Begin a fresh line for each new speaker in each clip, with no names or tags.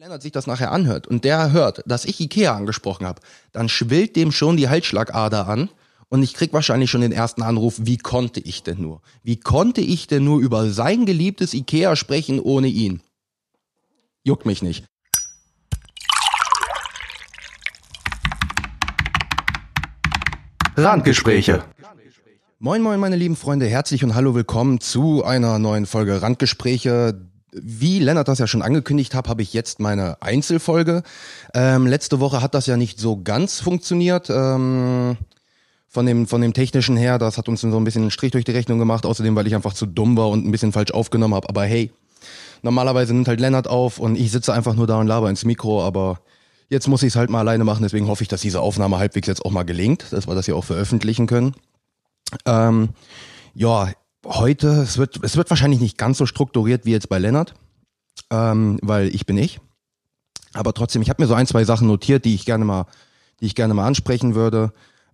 Lennart sich das nachher anhört und der hört, dass ich Ikea angesprochen habe, dann schwillt dem schon die Halsschlagader an und ich krieg wahrscheinlich schon den ersten Anruf, wie konnte ich denn nur? Wie konnte ich denn nur über sein geliebtes Ikea sprechen ohne ihn? Juckt mich nicht.
Randgespräche.
Moin moin meine lieben Freunde, herzlich und hallo willkommen zu einer neuen Folge Randgespräche. Wie Lennart das ja schon angekündigt hat, habe ich jetzt meine Einzelfolge. Ähm, letzte Woche hat das ja nicht so ganz funktioniert. Ähm, von dem, von dem technischen her, das hat uns so ein bisschen einen Strich durch die Rechnung gemacht. Außerdem, weil ich einfach zu dumm war und ein bisschen falsch aufgenommen habe. Aber hey, normalerweise nimmt halt Lennart auf und ich sitze einfach nur da und laber ins Mikro. Aber jetzt muss ich es halt mal alleine machen. Deswegen hoffe ich, dass diese Aufnahme halbwegs jetzt auch mal gelingt, dass wir das hier auch veröffentlichen können. Ähm, ja, heute, es wird, es wird wahrscheinlich nicht ganz so strukturiert wie jetzt bei Lennart, ähm, weil ich bin ich. Aber trotzdem, ich habe mir so ein, zwei Sachen notiert, die ich gerne mal, die ich gerne mal ansprechen würde.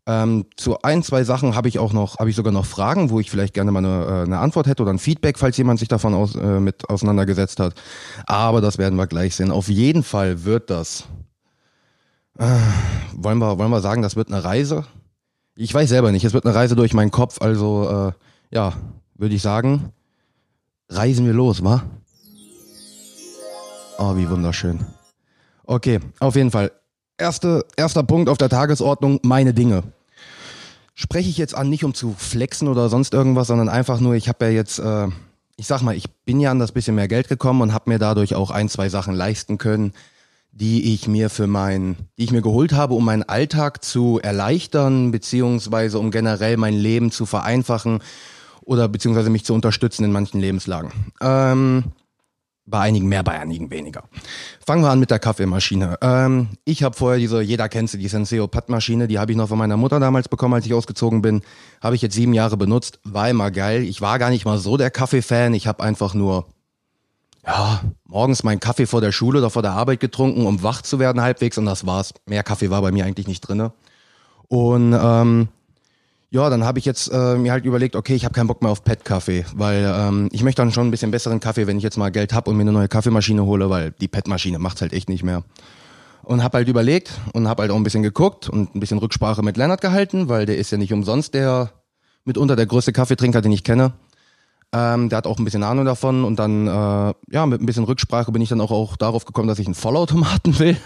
Ähm, zu ein, zwei Sachen habe ich auch noch, habe ich sogar noch Fragen, wo ich vielleicht gerne mal eine, äh, eine Antwort hätte oder ein Feedback, falls jemand sich davon aus, äh, mit auseinandergesetzt hat. Aber das werden wir gleich sehen. Auf jeden Fall wird das. Äh, wollen wir, wollen wir sagen, das wird eine Reise? Ich weiß selber nicht. Es wird eine Reise durch meinen Kopf. Also äh, ja, würde ich sagen, reisen wir los, wa? Oh, wie wunderschön. Okay, auf jeden Fall. Erste, erster Punkt auf der Tagesordnung, meine Dinge. Spreche ich jetzt an, nicht um zu flexen oder sonst irgendwas, sondern einfach nur, ich habe ja jetzt, äh, ich sag mal, ich bin ja an das bisschen mehr Geld gekommen und habe mir dadurch auch ein, zwei Sachen leisten können, die ich mir für mein, die ich mir geholt habe, um meinen Alltag zu erleichtern, beziehungsweise um generell mein Leben zu vereinfachen oder beziehungsweise mich zu unterstützen in manchen Lebenslagen. Ähm, bei einigen mehr, bei einigen weniger. Fangen wir an mit der Kaffeemaschine. Ähm, ich habe vorher diese, jeder kennt sie, die Senseo Pattmaschine, die habe ich noch von meiner Mutter damals bekommen, als ich ausgezogen bin. Habe ich jetzt sieben Jahre benutzt, war immer geil. Ich war gar nicht mal so der Kaffeefan, ich habe einfach nur ja, morgens meinen Kaffee vor der Schule oder vor der Arbeit getrunken, um wach zu werden halbwegs und das war's. Mehr Kaffee war bei mir eigentlich nicht drinne. Und ähm, ja, dann habe ich jetzt äh, mir halt überlegt, okay, ich habe keinen Bock mehr auf Pet-Kaffee, weil ähm, ich möchte dann schon ein bisschen besseren Kaffee, wenn ich jetzt mal Geld habe und mir eine neue Kaffeemaschine hole, weil die Pet-Maschine macht's halt echt nicht mehr. Und habe halt überlegt und habe halt auch ein bisschen geguckt und ein bisschen Rücksprache mit Lennart gehalten, weil der ist ja nicht umsonst der mitunter der größte Kaffeetrinker, den ich kenne. Ähm, der hat auch ein bisschen Ahnung davon und dann, äh, ja, mit ein bisschen Rücksprache bin ich dann auch, auch darauf gekommen, dass ich einen Vollautomaten will,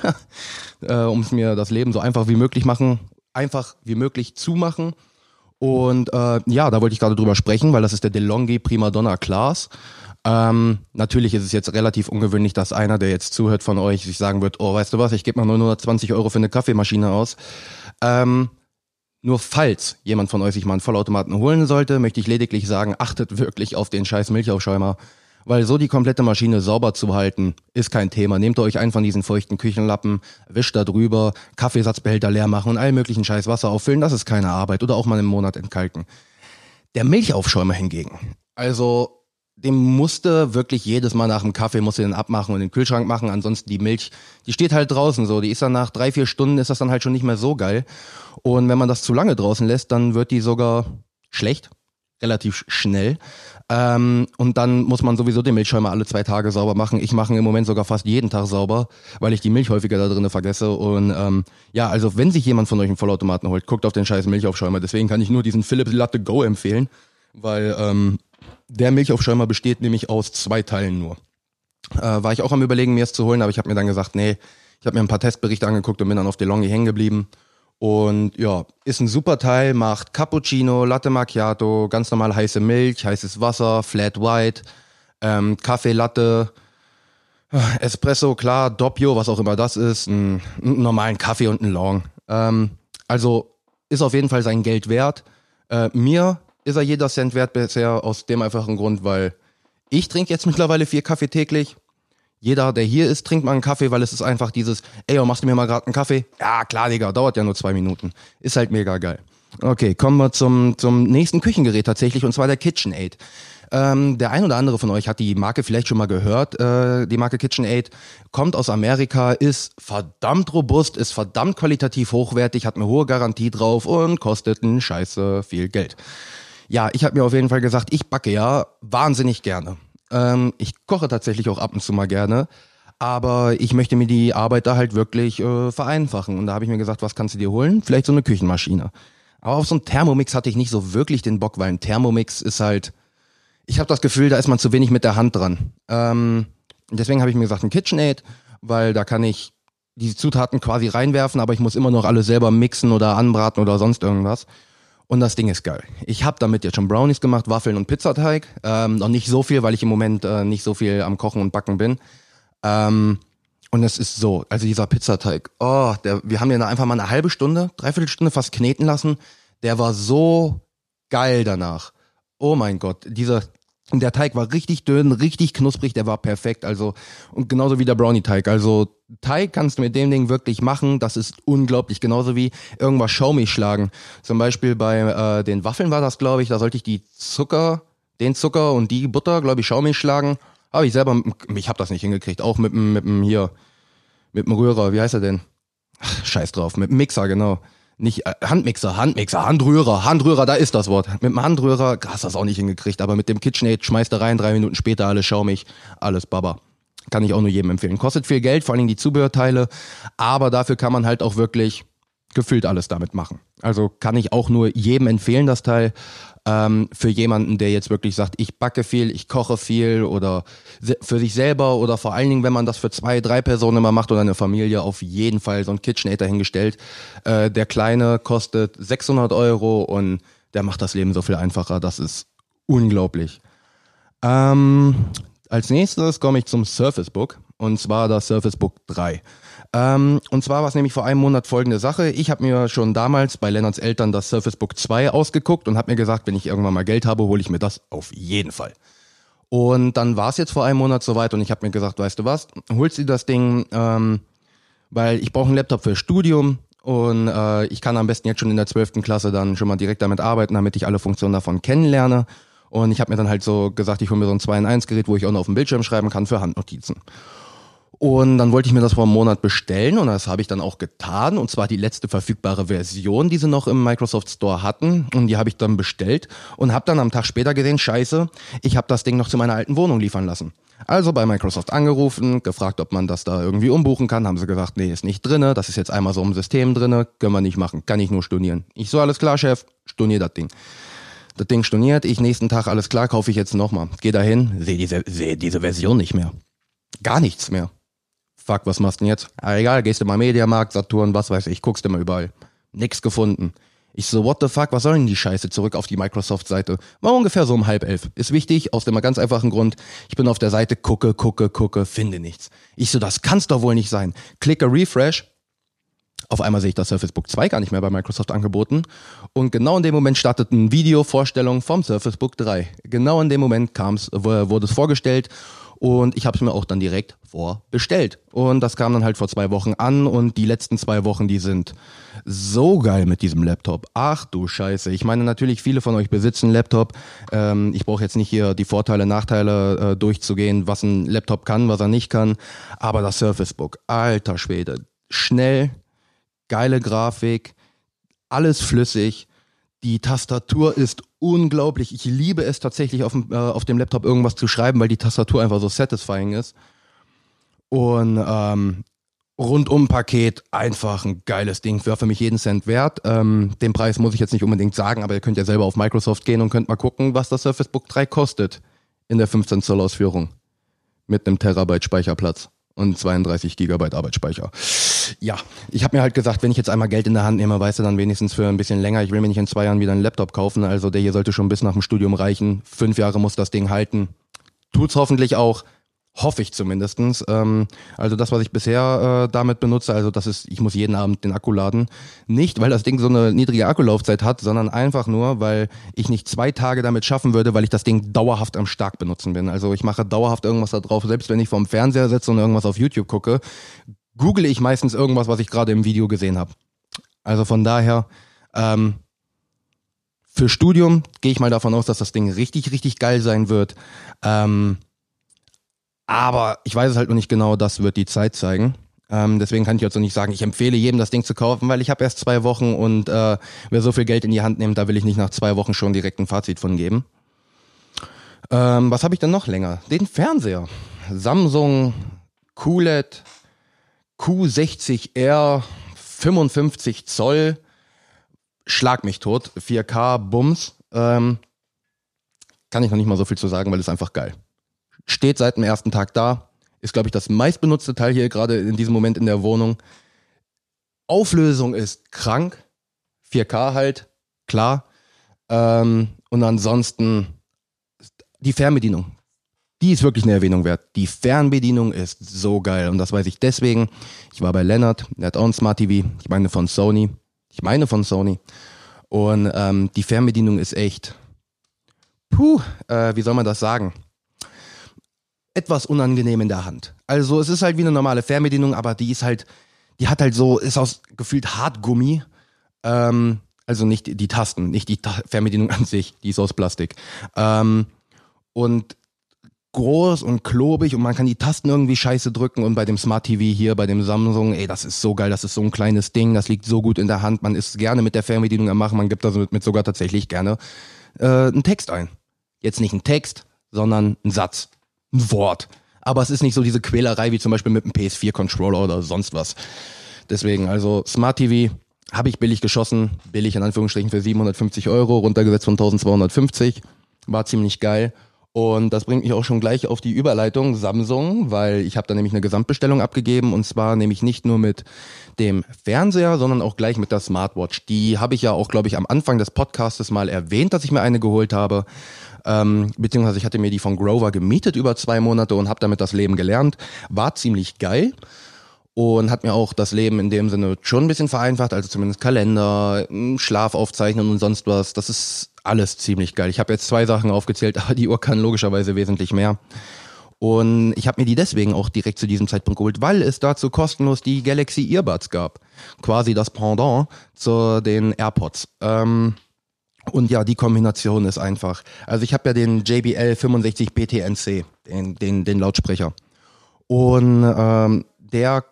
äh, um es mir das Leben so einfach wie möglich machen, einfach wie möglich zu machen. Und äh, ja, da wollte ich gerade drüber sprechen, weil das ist der DeLonghi Primadonna Class. Ähm, natürlich ist es jetzt relativ ungewöhnlich, dass einer, der jetzt zuhört von euch, sich sagen wird, oh, weißt du was, ich gebe mal 920 Euro für eine Kaffeemaschine aus. Ähm, nur falls jemand von euch sich mal einen Vollautomaten holen sollte, möchte ich lediglich sagen, achtet wirklich auf den scheiß Milchaufschäumer. Weil so die komplette Maschine sauber zu halten, ist kein Thema. Nehmt euch einen von diesen feuchten Küchenlappen, wischt da drüber, Kaffeesatzbehälter leer machen und allen möglichen scheiß Wasser auffüllen, das ist keine Arbeit. Oder auch mal im Monat entkalken. Der Milchaufschäumer hingegen, also dem musste wirklich jedes Mal nach dem Kaffee musste den abmachen und den Kühlschrank machen. Ansonsten die Milch, die steht halt draußen so. Die ist dann nach drei, vier Stunden ist das dann halt schon nicht mehr so geil. Und wenn man das zu lange draußen lässt, dann wird die sogar schlecht, relativ schnell. Ähm, und dann muss man sowieso den Milchschäumer alle zwei Tage sauber machen. Ich mache im Moment sogar fast jeden Tag sauber, weil ich die Milch häufiger da drinnen vergesse. Und ähm, ja, also wenn sich jemand von euch einen Vollautomaten holt, guckt auf den scheiß Milchaufschäumer. Deswegen kann ich nur diesen Philips Latte Go empfehlen, weil ähm, der Milchaufschäumer besteht nämlich aus zwei Teilen nur. Äh, war ich auch am überlegen, mir es zu holen, aber ich habe mir dann gesagt, nee, ich habe mir ein paar Testberichte angeguckt und bin dann auf DeLonghi hängen geblieben. Und ja, ist ein super Teil, macht Cappuccino, Latte Macchiato, ganz normal heiße Milch, heißes Wasser, Flat White, ähm, Kaffee Latte, äh, Espresso, klar, Doppio, was auch immer das ist, einen, einen normalen Kaffee und einen Long. Ähm, also ist auf jeden Fall sein Geld wert. Äh, mir ist er jeder Cent wert bisher aus dem einfachen Grund, weil ich trinke jetzt mittlerweile vier Kaffee täglich jeder, der hier ist, trinkt mal einen Kaffee, weil es ist einfach dieses, ey, oh, machst du mir mal gerade einen Kaffee? Ja, klar, Digga, dauert ja nur zwei Minuten. Ist halt mega geil. Okay, kommen wir zum, zum nächsten Küchengerät tatsächlich, und zwar der KitchenAid. Ähm, der ein oder andere von euch hat die Marke vielleicht schon mal gehört. Äh, die Marke KitchenAid kommt aus Amerika, ist verdammt robust, ist verdammt qualitativ hochwertig, hat eine hohe Garantie drauf und kostet ein Scheiße viel Geld. Ja, ich habe mir auf jeden Fall gesagt, ich backe ja wahnsinnig gerne. Ähm, ich koche tatsächlich auch ab und zu mal gerne. Aber ich möchte mir die Arbeit da halt wirklich äh, vereinfachen. Und da habe ich mir gesagt, was kannst du dir holen? Vielleicht so eine Küchenmaschine. Aber auf so einen Thermomix hatte ich nicht so wirklich den Bock, weil ein Thermomix ist halt, ich habe das Gefühl, da ist man zu wenig mit der Hand dran. Ähm, deswegen habe ich mir gesagt, ein KitchenAid, weil da kann ich die Zutaten quasi reinwerfen, aber ich muss immer noch alles selber mixen oder anbraten oder sonst irgendwas. Und das Ding ist geil. Ich habe damit jetzt schon Brownies gemacht, Waffeln und Pizzateig. Ähm, noch nicht so viel, weil ich im Moment äh, nicht so viel am Kochen und Backen bin. Ähm, und es ist so, also dieser Pizzateig, oh, der, wir haben den einfach mal eine halbe Stunde, dreiviertel Stunde fast kneten lassen. Der war so geil danach. Oh mein Gott, dieser und der Teig war richtig dünn, richtig knusprig, der war perfekt. Also, und genauso wie der Brownie-Teig. Also, Teig kannst du mit dem Ding wirklich machen. Das ist unglaublich. Genauso wie irgendwas schaumig schlagen. Zum Beispiel bei äh, den Waffeln war das, glaube ich. Da sollte ich die Zucker, den Zucker und die Butter, glaube ich, schaumig schlagen. Aber ich selber, ich habe das nicht hingekriegt. Auch mit dem, mit dem hier, mit dem Rührer. Wie heißt er denn? Ach, scheiß drauf. Mit dem Mixer, genau nicht äh, Handmixer, Handmixer, Handrührer, Handrührer, da ist das Wort. Mit dem Handrührer hast du das auch nicht hingekriegt, aber mit dem KitchenAid schmeißt du rein, drei Minuten später alles schaumig, alles Baba. Kann ich auch nur jedem empfehlen. Kostet viel Geld, vor allem die Zubehörteile, aber dafür kann man halt auch wirklich gefüllt alles damit machen. Also kann ich auch nur jedem empfehlen, das Teil ähm, für jemanden, der jetzt wirklich sagt, ich backe viel, ich koche viel oder für sich selber oder vor allen Dingen, wenn man das für zwei, drei Personen immer macht oder eine Familie, auf jeden Fall so ein KitchenAid dahingestellt. Äh, der kleine kostet 600 Euro und der macht das Leben so viel einfacher. Das ist unglaublich. Ähm, als nächstes komme ich zum Surface Book und zwar das Surface Book 3. Ähm, und zwar war es nämlich vor einem Monat folgende Sache. Ich habe mir schon damals bei Lennarts Eltern das Surface Book 2 ausgeguckt und habe mir gesagt, wenn ich irgendwann mal Geld habe, hole ich mir das auf jeden Fall. Und dann war es jetzt vor einem Monat soweit und ich habe mir gesagt, weißt du was, holst du das Ding, ähm, weil ich brauche einen Laptop für Studium und äh, ich kann am besten jetzt schon in der 12. Klasse dann schon mal direkt damit arbeiten, damit ich alle Funktionen davon kennenlerne. Und ich habe mir dann halt so gesagt, ich hole mir so ein 2 in 1 Gerät, wo ich auch noch auf dem Bildschirm schreiben kann für Handnotizen. Und dann wollte ich mir das vor einem Monat bestellen und das habe ich dann auch getan. Und zwar die letzte verfügbare Version, die sie noch im Microsoft Store hatten. Und die habe ich dann bestellt und habe dann am Tag später gesehen, scheiße, ich habe das Ding noch zu meiner alten Wohnung liefern lassen. Also bei Microsoft angerufen, gefragt, ob man das da irgendwie umbuchen kann. Haben sie gesagt, nee, ist nicht drinne. Das ist jetzt einmal so im System drinne. Können wir nicht machen. Kann ich nur stornieren. Ich so, alles klar, Chef, stornier das Ding. Das Ding storniert. Ich nächsten Tag, alles klar, kaufe ich jetzt nochmal. Geh dahin, sehe diese, seh diese Version nicht mehr. Gar nichts mehr. Fuck, was machst du denn jetzt? Ah, egal, gehst du mal Mediamarkt, Saturn, was weiß ich, guckst du mal überall. Nix gefunden. Ich so, what the fuck, was soll denn die Scheiße? Zurück auf die Microsoft-Seite. War ungefähr so um halb elf. Ist wichtig, aus dem ganz einfachen Grund. Ich bin auf der Seite, gucke, gucke, gucke, finde nichts. Ich so, das kann's doch wohl nicht sein. Klicke Refresh. Auf einmal sehe ich das Surface Book 2 gar nicht mehr bei Microsoft angeboten. Und genau in dem Moment startet ein Video-Vorstellung vom Surface Book 3. Genau in dem Moment kam's, wurde es vorgestellt und ich habe es mir auch dann direkt vorbestellt. Und das kam dann halt vor zwei Wochen an und die letzten zwei Wochen, die sind so geil mit diesem Laptop. Ach du Scheiße. Ich meine natürlich, viele von euch besitzen Laptop. Ähm, ich brauche jetzt nicht hier die Vorteile, Nachteile äh, durchzugehen, was ein Laptop kann, was er nicht kann. Aber das Surface Book, alter Schwede. Schnell, geile Grafik, alles flüssig die Tastatur ist unglaublich. Ich liebe es tatsächlich auf dem, äh, auf dem Laptop irgendwas zu schreiben, weil die Tastatur einfach so satisfying ist. Und ähm, rundum Paket einfach ein geiles Ding. Wäre für mich jeden Cent wert. Ähm, den Preis muss ich jetzt nicht unbedingt sagen, aber ihr könnt ja selber auf Microsoft gehen und könnt mal gucken, was das Surface Book 3 kostet in der 15 Zoll Ausführung. Mit einem Terabyte Speicherplatz und 32 Gigabyte Arbeitsspeicher. Ja, ich habe mir halt gesagt, wenn ich jetzt einmal Geld in der Hand nehme, weißt du, dann wenigstens für ein bisschen länger. Ich will mir nicht in zwei Jahren wieder einen Laptop kaufen. Also der hier sollte schon bis nach dem Studium reichen. Fünf Jahre muss das Ding halten. Tut's hoffentlich auch. Hoffe ich zumindestens. Ähm, also das, was ich bisher äh, damit benutze, also das ist, ich muss jeden Abend den Akku laden. Nicht, weil das Ding so eine niedrige Akkulaufzeit hat, sondern einfach nur, weil ich nicht zwei Tage damit schaffen würde, weil ich das Ding dauerhaft am Stark benutzen bin. Also ich mache dauerhaft irgendwas da drauf, selbst wenn ich vorm Fernseher sitze und irgendwas auf YouTube gucke, google ich meistens irgendwas, was ich gerade im Video gesehen habe. Also von daher, ähm, für Studium gehe ich mal davon aus, dass das Ding richtig, richtig geil sein wird. Ähm, aber ich weiß es halt noch nicht genau, das wird die Zeit zeigen. Ähm, deswegen kann ich jetzt noch nicht sagen, ich empfehle jedem das Ding zu kaufen, weil ich habe erst zwei Wochen und äh, wer so viel Geld in die Hand nimmt, da will ich nicht nach zwei Wochen schon direkt ein Fazit von geben. Ähm, was habe ich denn noch länger? Den Fernseher. Samsung QLED Q60R 55 Zoll. Schlag mich tot. 4K Bums. Ähm, kann ich noch nicht mal so viel zu sagen, weil es einfach geil. Steht seit dem ersten Tag da. Ist, glaube ich, das meistbenutzte Teil hier gerade in diesem Moment in der Wohnung. Auflösung ist krank. 4K halt, klar. Ähm, und ansonsten die Fernbedienung. Die ist wirklich eine Erwähnung wert. Die Fernbedienung ist so geil. Und das weiß ich deswegen. Ich war bei Leonard, der hat auch ein Smart TV. Ich meine von Sony. Ich meine von Sony. Und ähm, die Fernbedienung ist echt, puh, äh, wie soll man das sagen? Etwas unangenehm in der Hand. Also es ist halt wie eine normale Fernbedienung, aber die ist halt, die hat halt so, ist aus gefühlt Hartgummi. Ähm, also nicht die Tasten, nicht die Ta Fernbedienung an sich, die ist aus Plastik. Ähm, und groß und klobig und man kann die Tasten irgendwie scheiße drücken und bei dem Smart TV hier, bei dem Samsung, ey, das ist so geil, das ist so ein kleines Ding, das liegt so gut in der Hand, man ist gerne mit der Fernbedienung am machen, man gibt da mit sogar tatsächlich gerne äh, einen Text ein. Jetzt nicht ein Text, sondern ein Satz, ein Wort. Aber es ist nicht so diese Quälerei wie zum Beispiel mit einem PS4-Controller oder sonst was. Deswegen, also Smart TV habe ich billig geschossen, billig in Anführungsstrichen für 750 Euro, runtergesetzt von 1250, war ziemlich geil. Und das bringt mich auch schon gleich auf die Überleitung Samsung, weil ich habe da nämlich eine Gesamtbestellung abgegeben und zwar nämlich nicht nur mit dem Fernseher, sondern auch gleich mit der Smartwatch. Die habe ich ja auch, glaube ich, am Anfang des Podcastes mal erwähnt, dass ich mir eine geholt habe. Ähm, beziehungsweise ich hatte mir die von Grover gemietet über zwei Monate und habe damit das Leben gelernt. War ziemlich geil und hat mir auch das Leben in dem Sinne schon ein bisschen vereinfacht, also zumindest Kalender, Schlaf aufzeichnen und sonst was. Das ist alles ziemlich geil. Ich habe jetzt zwei Sachen aufgezählt, aber die Uhr kann logischerweise wesentlich mehr. Und ich habe mir die deswegen auch direkt zu diesem Zeitpunkt geholt, weil es dazu kostenlos die Galaxy Earbuds gab. Quasi das Pendant zu den AirPods. Ähm, und ja, die Kombination ist einfach. Also ich habe ja den JBL 65 PTNC, den, den, den Lautsprecher. Und ähm, der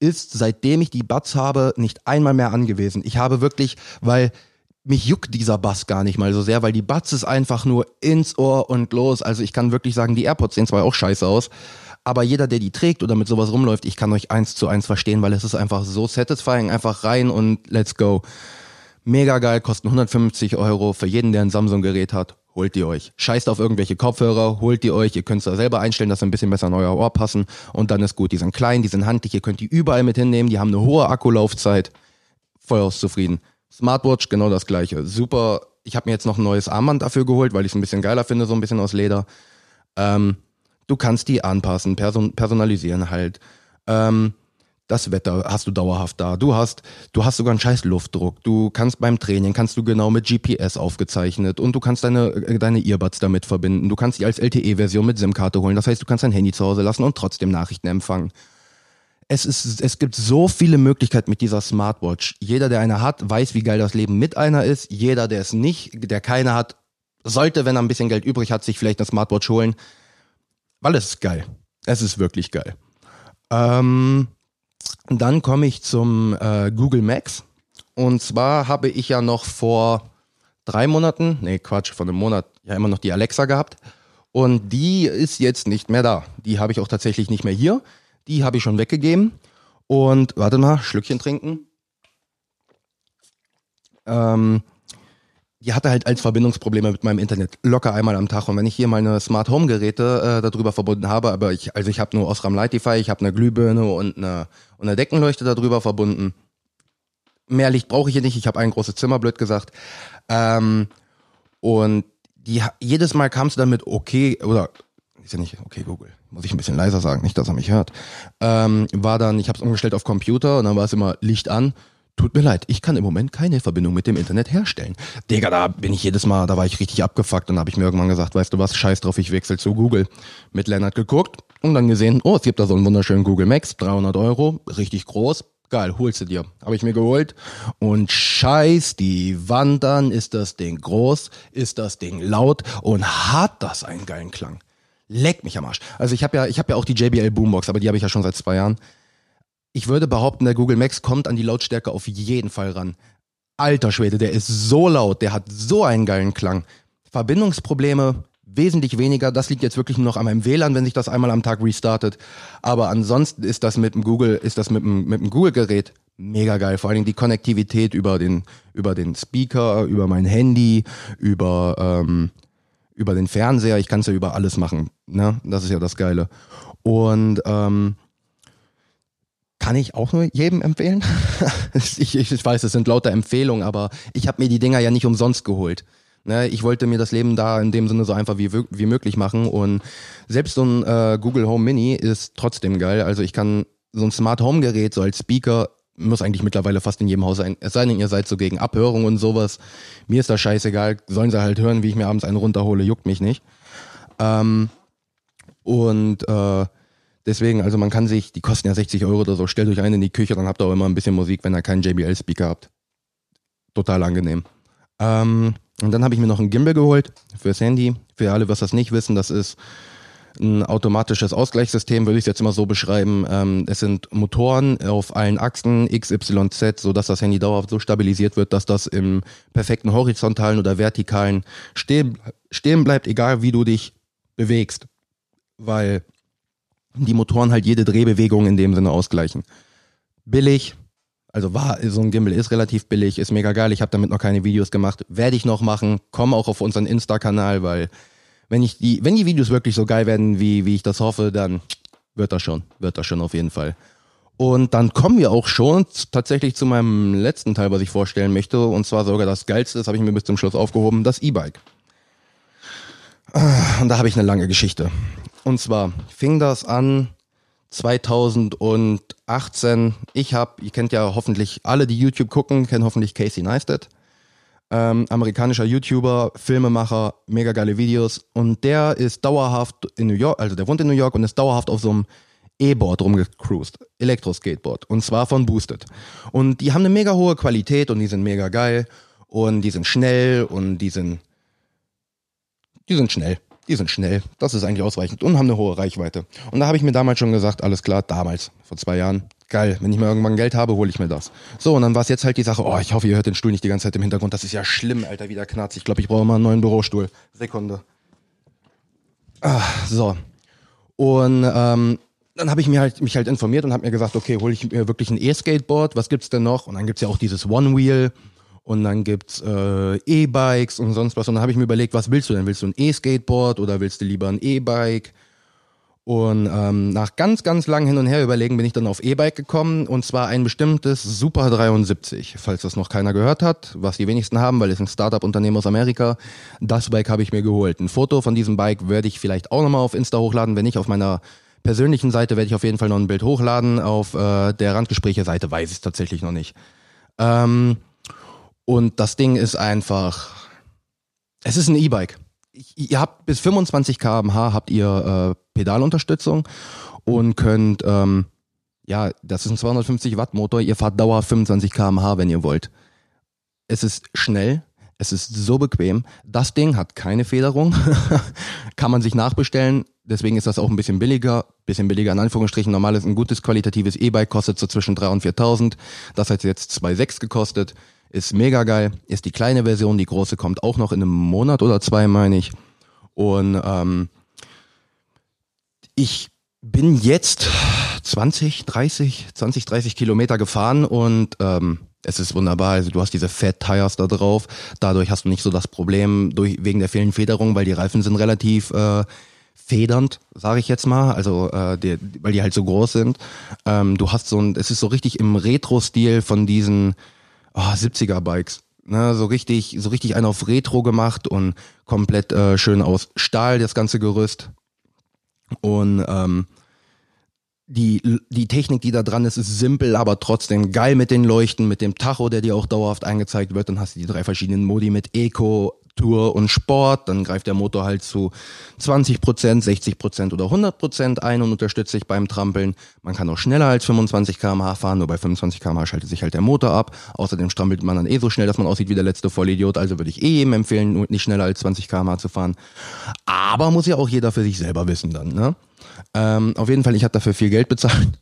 ist, seitdem ich die Buds habe, nicht einmal mehr angewiesen. Ich habe wirklich, weil mich juckt dieser Bass gar nicht mal so sehr, weil die Buds ist einfach nur ins Ohr und los. Also ich kann wirklich sagen, die AirPods sehen zwar auch scheiße aus, aber jeder, der die trägt oder mit sowas rumläuft, ich kann euch eins zu eins verstehen, weil es ist einfach so satisfying, einfach rein und let's go. Mega geil, kosten 150 Euro für jeden, der ein Samsung-Gerät hat. Holt die euch. Scheißt auf irgendwelche Kopfhörer, holt die euch. Ihr könnt es da selber einstellen, dass sie ein bisschen besser an euer Ohr passen. Und dann ist gut. Die sind klein, die sind handlich, ihr könnt die überall mit hinnehmen. Die haben eine hohe Akkulaufzeit. Voll aus zufrieden. Smartwatch, genau das gleiche. Super. Ich habe mir jetzt noch ein neues Armband dafür geholt, weil ich es ein bisschen geiler finde, so ein bisschen aus Leder. Ähm, du kannst die anpassen, person personalisieren halt. Ähm, das Wetter hast du dauerhaft da. Du hast, du hast sogar einen scheiß Luftdruck. Du kannst beim Training, kannst du genau mit GPS aufgezeichnet und du kannst deine, deine Earbuds damit verbinden. Du kannst die als LTE-Version mit SIM-Karte holen. Das heißt, du kannst dein Handy zu Hause lassen und trotzdem Nachrichten empfangen es ist, es gibt so viele Möglichkeiten mit dieser Smartwatch. Jeder, der eine hat, weiß, wie geil das Leben mit einer ist. Jeder, der es nicht, der keine hat, sollte, wenn er ein bisschen Geld übrig hat, sich vielleicht eine Smartwatch holen. Weil es ist geil. Es ist wirklich geil. Ähm, dann komme ich zum äh, Google Max. Und zwar habe ich ja noch vor drei Monaten, nee, Quatsch, vor einem Monat ja immer noch die Alexa gehabt. Und die ist jetzt nicht mehr da. Die habe ich auch tatsächlich nicht mehr hier. Die habe ich schon weggegeben. Und warte mal, Schlückchen trinken. Ähm, die hatte halt als Verbindungsprobleme mit meinem Internet locker einmal am Tag. Und wenn ich hier meine Smart Home Geräte äh, darüber verbunden habe, aber ich, also ich habe nur Osram Lightify, ich habe eine Glühbirne und eine, und eine Deckenleuchte darüber verbunden. Mehr Licht brauche ich hier nicht. Ich habe ein großes Zimmer, blöd gesagt. Ähm, und die, jedes Mal kam es dann mit okay oder ist ja nicht okay Google muss ich ein bisschen leiser sagen, nicht, dass er mich hört, ähm, war dann, ich habe es umgestellt auf Computer und dann war es immer Licht an. Tut mir leid, ich kann im Moment keine Verbindung mit dem Internet herstellen. Digga, da bin ich jedes Mal, da war ich richtig abgefuckt und habe ich mir irgendwann gesagt, weißt du was, scheiß drauf, ich wechsle zu Google. Mit Lennart geguckt und dann gesehen, oh, es gibt da so einen wunderschönen Google Max, 300 Euro, richtig groß, geil, holst du dir. Habe ich mir geholt und scheiß die Wandern, ist das Ding groß, ist das Ding laut und hat das einen geilen Klang. Leck mich am Arsch. Also ich habe ja, ich ja auch die JBL Boombox, aber die habe ich ja schon seit zwei Jahren. Ich würde behaupten, der Google Max kommt an die Lautstärke auf jeden Fall ran. Alter Schwede, der ist so laut, der hat so einen geilen Klang. Verbindungsprobleme wesentlich weniger. Das liegt jetzt wirklich nur noch an meinem WLAN, wenn sich das einmal am Tag restartet. Aber ansonsten ist das mit dem Google, ist das mit dem, mit dem Google-Gerät mega geil. Vor allen Dingen die Konnektivität über den, über den Speaker, über mein Handy, über, ähm, über den Fernseher. Ich kann es ja über alles machen. Ne? Das ist ja das Geile. Und ähm, kann ich auch nur jedem empfehlen. ich, ich, weiß, es sind lauter Empfehlungen, aber ich habe mir die Dinger ja nicht umsonst geholt. Ne, ich wollte mir das Leben da in dem Sinne so einfach wie, wie möglich machen und selbst so ein äh, Google Home Mini ist trotzdem geil. Also ich kann so ein Smart Home Gerät so als Speaker muss eigentlich mittlerweile fast in jedem Haus sein. Es sei denn, ihr seid so gegen Abhörung und sowas. Mir ist das scheißegal. Sollen sie halt hören, wie ich mir abends einen runterhole, juckt mich nicht. Ähm, und äh, deswegen, also man kann sich, die kosten ja 60 Euro oder so, stellt euch einen in die Küche, dann habt ihr auch immer ein bisschen Musik, wenn ihr keinen JBL-Speaker habt. Total angenehm. Ähm, und dann habe ich mir noch ein Gimbal geholt fürs Handy. Für alle, was das nicht wissen, das ist ein automatisches Ausgleichssystem, würde ich es jetzt immer so beschreiben. Ähm, es sind Motoren auf allen Achsen X, Y, Z, so dass das Handy dauerhaft so stabilisiert wird, dass das im perfekten horizontalen oder vertikalen stehen, stehen bleibt, egal wie du dich bewegst. Weil die Motoren halt jede Drehbewegung in dem Sinne ausgleichen. Billig, also war, so ein Gimbal ist relativ billig, ist mega geil. Ich habe damit noch keine Videos gemacht. Werde ich noch machen. Komm auch auf unseren Insta-Kanal, weil wenn ich die, wenn die Videos wirklich so geil werden, wie, wie ich das hoffe, dann wird das schon. Wird das schon auf jeden Fall. Und dann kommen wir auch schon tatsächlich zu meinem letzten Teil, was ich vorstellen möchte. Und zwar sogar das Geilste, das habe ich mir bis zum Schluss aufgehoben, das E-Bike. Ah, und da habe ich eine lange Geschichte. Und zwar fing das an 2018. Ich habe, ihr kennt ja hoffentlich alle, die YouTube gucken, kennen hoffentlich Casey Neistat. Ähm, amerikanischer YouTuber, Filmemacher, mega geile Videos. Und der ist dauerhaft in New York, also der wohnt in New York und ist dauerhaft auf so einem E-Board rumgecruised. Elektro-Skateboard. Und zwar von Boosted. Und die haben eine mega hohe Qualität und die sind mega geil. Und die sind schnell und die sind, die sind schnell die sind schnell, das ist eigentlich ausreichend und haben eine hohe Reichweite. Und da habe ich mir damals schon gesagt, alles klar, damals, vor zwei Jahren, geil, wenn ich mal irgendwann Geld habe, hole ich mir das. So, und dann war es jetzt halt die Sache, oh, ich hoffe, ihr hört den Stuhl nicht die ganze Zeit im Hintergrund, das ist ja schlimm, Alter, wieder knarzt. Ich glaube, ich brauche mal einen neuen Bürostuhl. Sekunde. Ah, so. Und ähm, dann habe ich mir halt, mich halt informiert und habe mir gesagt, okay, hole ich mir wirklich ein E-Skateboard, was gibt's denn noch? Und dann gibt's ja auch dieses One-Wheel und dann gibt's äh, E-Bikes und sonst was. Und dann habe ich mir überlegt, was willst du denn? Willst du ein E-Skateboard oder willst du lieber ein E-Bike? Und ähm, nach ganz, ganz lang hin und her überlegen bin ich dann auf E-Bike gekommen und zwar ein bestimmtes Super 73, falls das noch keiner gehört hat, was die wenigsten haben, weil es ein Startup-Unternehmen aus Amerika. Das Bike habe ich mir geholt. Ein Foto von diesem Bike werde ich vielleicht auch nochmal auf Insta hochladen, wenn nicht auf meiner persönlichen Seite werde ich auf jeden Fall noch ein Bild hochladen. Auf äh, der Randgespräche-Seite weiß ich es tatsächlich noch nicht. Ähm, und das Ding ist einfach, es ist ein E-Bike. Ihr habt bis 25 km/h habt ihr äh, Pedalunterstützung und könnt, ähm, ja, das ist ein 250 Watt Motor. Ihr fahrt Dauer 25 km/h, wenn ihr wollt. Es ist schnell, es ist so bequem. Das Ding hat keine Federung. Kann man sich nachbestellen. Deswegen ist das auch ein bisschen billiger. Bisschen billiger in Anführungsstrichen. Normal ist ein gutes qualitatives E-Bike, kostet so zwischen 3.000 und 4.000. Das hat jetzt 2.600 gekostet. Ist mega geil. Ist die kleine Version, die große kommt auch noch in einem Monat oder zwei, meine ich. Und ähm, ich bin jetzt 20, 30, 20, 30 Kilometer gefahren und ähm, es ist wunderbar. Also du hast diese Fat Tires da drauf. Dadurch hast du nicht so das Problem durch, wegen der fehlenden Federung, weil die Reifen sind relativ äh, federnd, sage ich jetzt mal, also äh, die, weil die halt so groß sind. Ähm, du hast so ein, es ist so richtig im Retro-Stil von diesen oh, ah, 70er Bikes. Ne, so richtig, so richtig einen auf Retro gemacht und komplett äh, schön aus Stahl, das ganze Gerüst. Und ähm, die, die Technik, die da dran ist, ist simpel, aber trotzdem geil mit den Leuchten, mit dem Tacho, der dir auch dauerhaft eingezeigt wird. Dann hast du die drei verschiedenen Modi mit Eco, Tour und Sport, dann greift der Motor halt zu 20% 60% oder 100% ein und unterstützt sich beim Trampeln. Man kann auch schneller als 25 km/h fahren, nur bei 25 km/h schaltet sich halt der Motor ab. Außerdem strampelt man dann eh so schnell, dass man aussieht wie der letzte Vollidiot. Also würde ich eh jedem empfehlen, nicht schneller als 20 km/h zu fahren. Aber muss ja auch jeder für sich selber wissen dann, ne? Ähm, auf jeden Fall, ich habe dafür viel Geld bezahlt.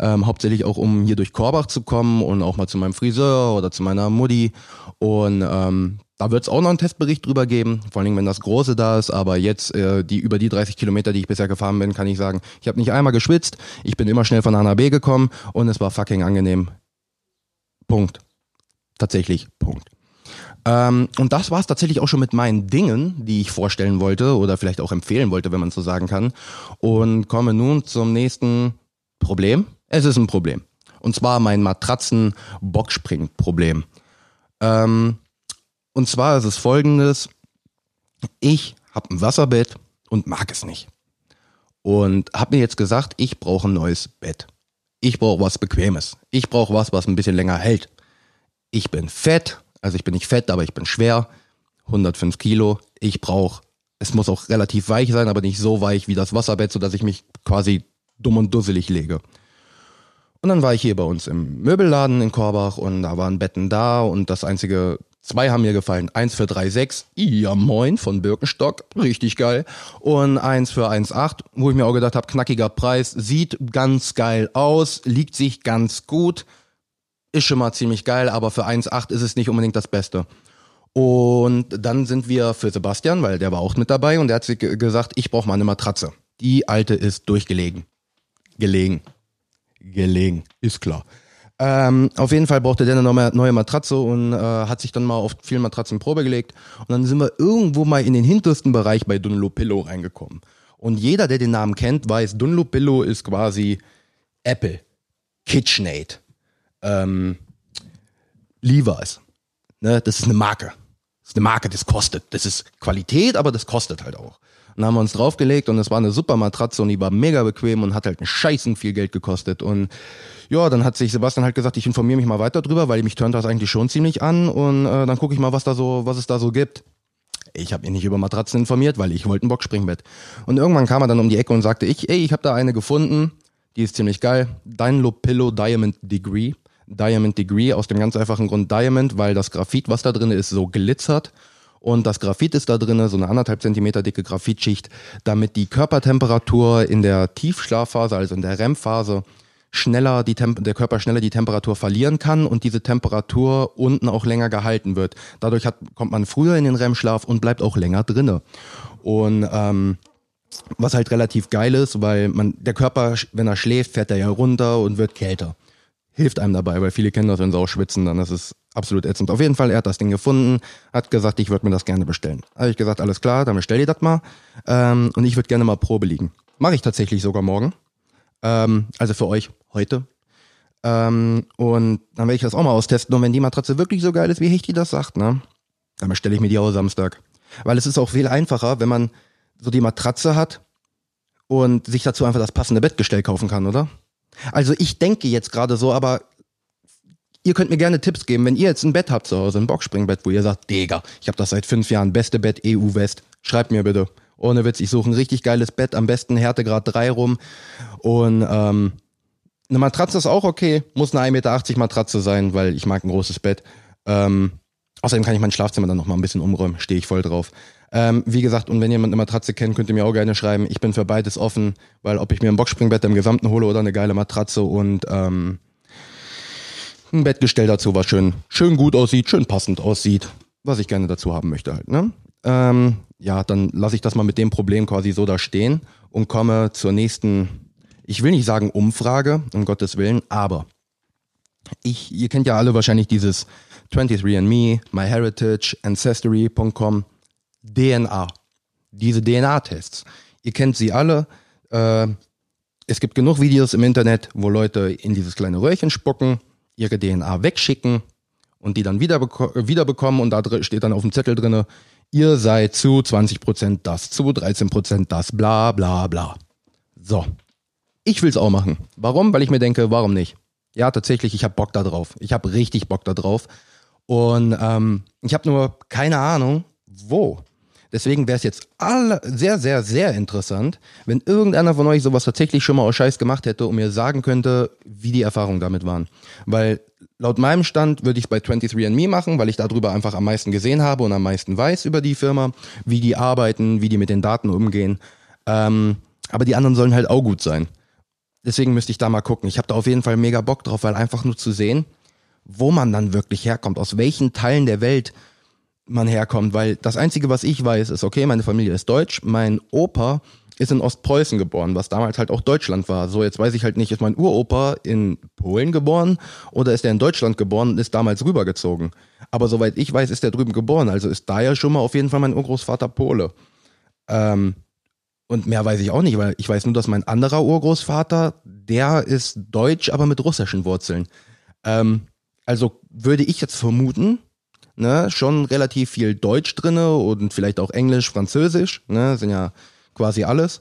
Ähm, hauptsächlich auch, um hier durch Korbach zu kommen und auch mal zu meinem Friseur oder zu meiner Mutti. Und ähm, da wird es auch noch einen Testbericht drüber geben, vor allem wenn das Große da ist. Aber jetzt, äh, die über die 30 Kilometer, die ich bisher gefahren bin, kann ich sagen, ich habe nicht einmal geschwitzt, ich bin immer schnell von A nach B gekommen und es war fucking angenehm. Punkt. Tatsächlich, Punkt. Ähm, und das war es tatsächlich auch schon mit meinen Dingen, die ich vorstellen wollte oder vielleicht auch empfehlen wollte, wenn man so sagen kann. Und komme nun zum nächsten Problem. Es ist ein Problem. Und zwar mein Matratzen-Bockspring-Problem. Ähm, und zwar ist es folgendes. Ich habe ein Wasserbett und mag es nicht. Und habe mir jetzt gesagt, ich brauche ein neues Bett. Ich brauche was Bequemes. Ich brauche was, was ein bisschen länger hält. Ich bin fett, also ich bin nicht fett, aber ich bin schwer. 105 Kilo. Ich brauche, es muss auch relativ weich sein, aber nicht so weich wie das Wasserbett, sodass ich mich quasi dumm und dusselig lege. Und dann war ich hier bei uns im Möbelladen in Korbach und da waren Betten da und das einzige, zwei haben mir gefallen. Eins für 3,6, ja moin, von Birkenstock, richtig geil. Und eins für 1,8, wo ich mir auch gedacht habe, knackiger Preis, sieht ganz geil aus, liegt sich ganz gut ist schon mal ziemlich geil, aber für 1,8 ist es nicht unbedingt das Beste. Und dann sind wir für Sebastian, weil der war auch mit dabei und der hat sich gesagt, ich brauche mal eine Matratze. Die alte ist durchgelegen. Gelegen. Gelegen, ist klar. Ähm, auf jeden Fall brauchte der eine neue, neue Matratze und äh, hat sich dann mal auf vielen Matratzen Probe gelegt. Und dann sind wir irgendwo mal in den hintersten Bereich bei Dunlopillo reingekommen. Und jeder, der den Namen kennt, weiß, Dunlopillo ist quasi Apple, KitchenAid, ähm, Levi's. Ne, das ist eine Marke. Das ist eine Marke, das kostet. Das ist Qualität, aber das kostet halt auch. Dann haben wir uns draufgelegt und es war eine super Matratze und die war mega bequem und hat halt einen scheißen viel Geld gekostet. Und ja, dann hat sich Sebastian halt gesagt, ich informiere mich mal weiter drüber, weil mich turnt das eigentlich schon ziemlich an und äh, dann gucke ich mal, was da so, was es da so gibt. Ich habe mich nicht über Matratzen informiert, weil ich wollte ein Boxspringbett. Und irgendwann kam er dann um die Ecke und sagte, ich, ey, ich habe da eine gefunden, die ist ziemlich geil. Dunlop Pillow Diamond Degree. Diamond Degree aus dem ganz einfachen Grund Diamond, weil das Graphit, was da drin ist, so glitzert. Und das Graphit ist da drin, so eine anderthalb Zentimeter dicke Graphitschicht, damit die Körpertemperatur in der Tiefschlafphase, also in der REM-Phase, schneller die Temp der Körper schneller die Temperatur verlieren kann und diese Temperatur unten auch länger gehalten wird. Dadurch hat, kommt man früher in den REM-Schlaf und bleibt auch länger drinne. Und ähm, was halt relativ geil ist, weil man der Körper, wenn er schläft, fährt er ja runter und wird kälter hilft einem dabei, weil viele kennen das, wenn sie auch schwitzen, dann ist es absolut ätzend. Auf jeden Fall, er hat das Ding gefunden, hat gesagt, ich würde mir das gerne bestellen. Habe ich gesagt, alles klar, dann bestell dir das mal. Ähm, und ich würde gerne mal Probe liegen. Mache ich tatsächlich sogar morgen. Ähm, also für euch heute. Ähm, und dann werde ich das auch mal austesten. Und wenn die Matratze wirklich so geil ist, wie Hechti das sagt, ne, dann bestelle ich mir die auch Samstag. Weil es ist auch viel einfacher, wenn man so die Matratze hat und sich dazu einfach das passende Bettgestell kaufen kann, oder? Also ich denke jetzt gerade so, aber ihr könnt mir gerne Tipps geben, wenn ihr jetzt ein Bett habt zu Hause, ein Boxspringbett, wo ihr sagt, Digga, ich habe das seit fünf Jahren, beste Bett EU-West, schreibt mir bitte. Ohne Witz, ich suche ein richtig geiles Bett, am besten Härtegrad 3 rum und ähm, eine Matratze ist auch okay, muss eine 1,80 Meter Matratze sein, weil ich mag ein großes Bett. Ähm, außerdem kann ich mein Schlafzimmer dann nochmal ein bisschen umräumen, stehe ich voll drauf. Ähm, wie gesagt, und wenn jemand eine Matratze kennt, könnt ihr mir auch gerne schreiben. Ich bin für beides offen, weil ob ich mir ein Boxspringbett im Gesamten hole oder eine geile Matratze und ähm, ein Bettgestell dazu, was schön, schön gut aussieht, schön passend aussieht, was ich gerne dazu haben möchte halt. Ne? Ähm, ja, dann lasse ich das mal mit dem Problem quasi so da stehen und komme zur nächsten, ich will nicht sagen Umfrage, um Gottes Willen, aber ich, ihr kennt ja alle wahrscheinlich dieses 23andMe, MyHeritage, Ancestry.com. DNA. Diese DNA-Tests. Ihr kennt sie alle. Äh, es gibt genug Videos im Internet, wo Leute in dieses kleine Röhrchen spucken, ihre DNA wegschicken und die dann wieder, wieder bekommen und da steht dann auf dem Zettel drinne, ihr seid zu 20% das, zu 13% das, bla bla bla. So. Ich will's auch machen. Warum? Weil ich mir denke, warum nicht? Ja, tatsächlich, ich habe Bock da drauf. Ich habe richtig Bock da drauf. Und ähm, ich habe nur keine Ahnung, wo. Deswegen wäre es jetzt alle sehr, sehr, sehr interessant, wenn irgendeiner von euch sowas tatsächlich schon mal aus Scheiß gemacht hätte und mir sagen könnte, wie die Erfahrungen damit waren. Weil laut meinem Stand würde ich es bei 23andMe machen, weil ich darüber einfach am meisten gesehen habe und am meisten weiß über die Firma, wie die arbeiten, wie die mit den Daten umgehen. Ähm, Aber die anderen sollen halt auch gut sein. Deswegen müsste ich da mal gucken. Ich habe da auf jeden Fall mega Bock drauf, weil einfach nur zu sehen, wo man dann wirklich herkommt, aus welchen Teilen der Welt man herkommt, weil das Einzige, was ich weiß, ist, okay, meine Familie ist deutsch, mein Opa ist in Ostpreußen geboren, was damals halt auch Deutschland war. So, jetzt weiß ich halt nicht, ist mein Uropa in Polen geboren oder ist er in Deutschland geboren und ist damals rübergezogen. Aber soweit ich weiß, ist er drüben geboren, also ist da ja schon mal auf jeden Fall mein Urgroßvater Pole. Ähm, und mehr weiß ich auch nicht, weil ich weiß nur, dass mein anderer Urgroßvater, der ist deutsch, aber mit russischen Wurzeln. Ähm, also würde ich jetzt vermuten, ne, schon relativ viel Deutsch drinne und vielleicht auch Englisch, Französisch, ne, sind ja quasi alles,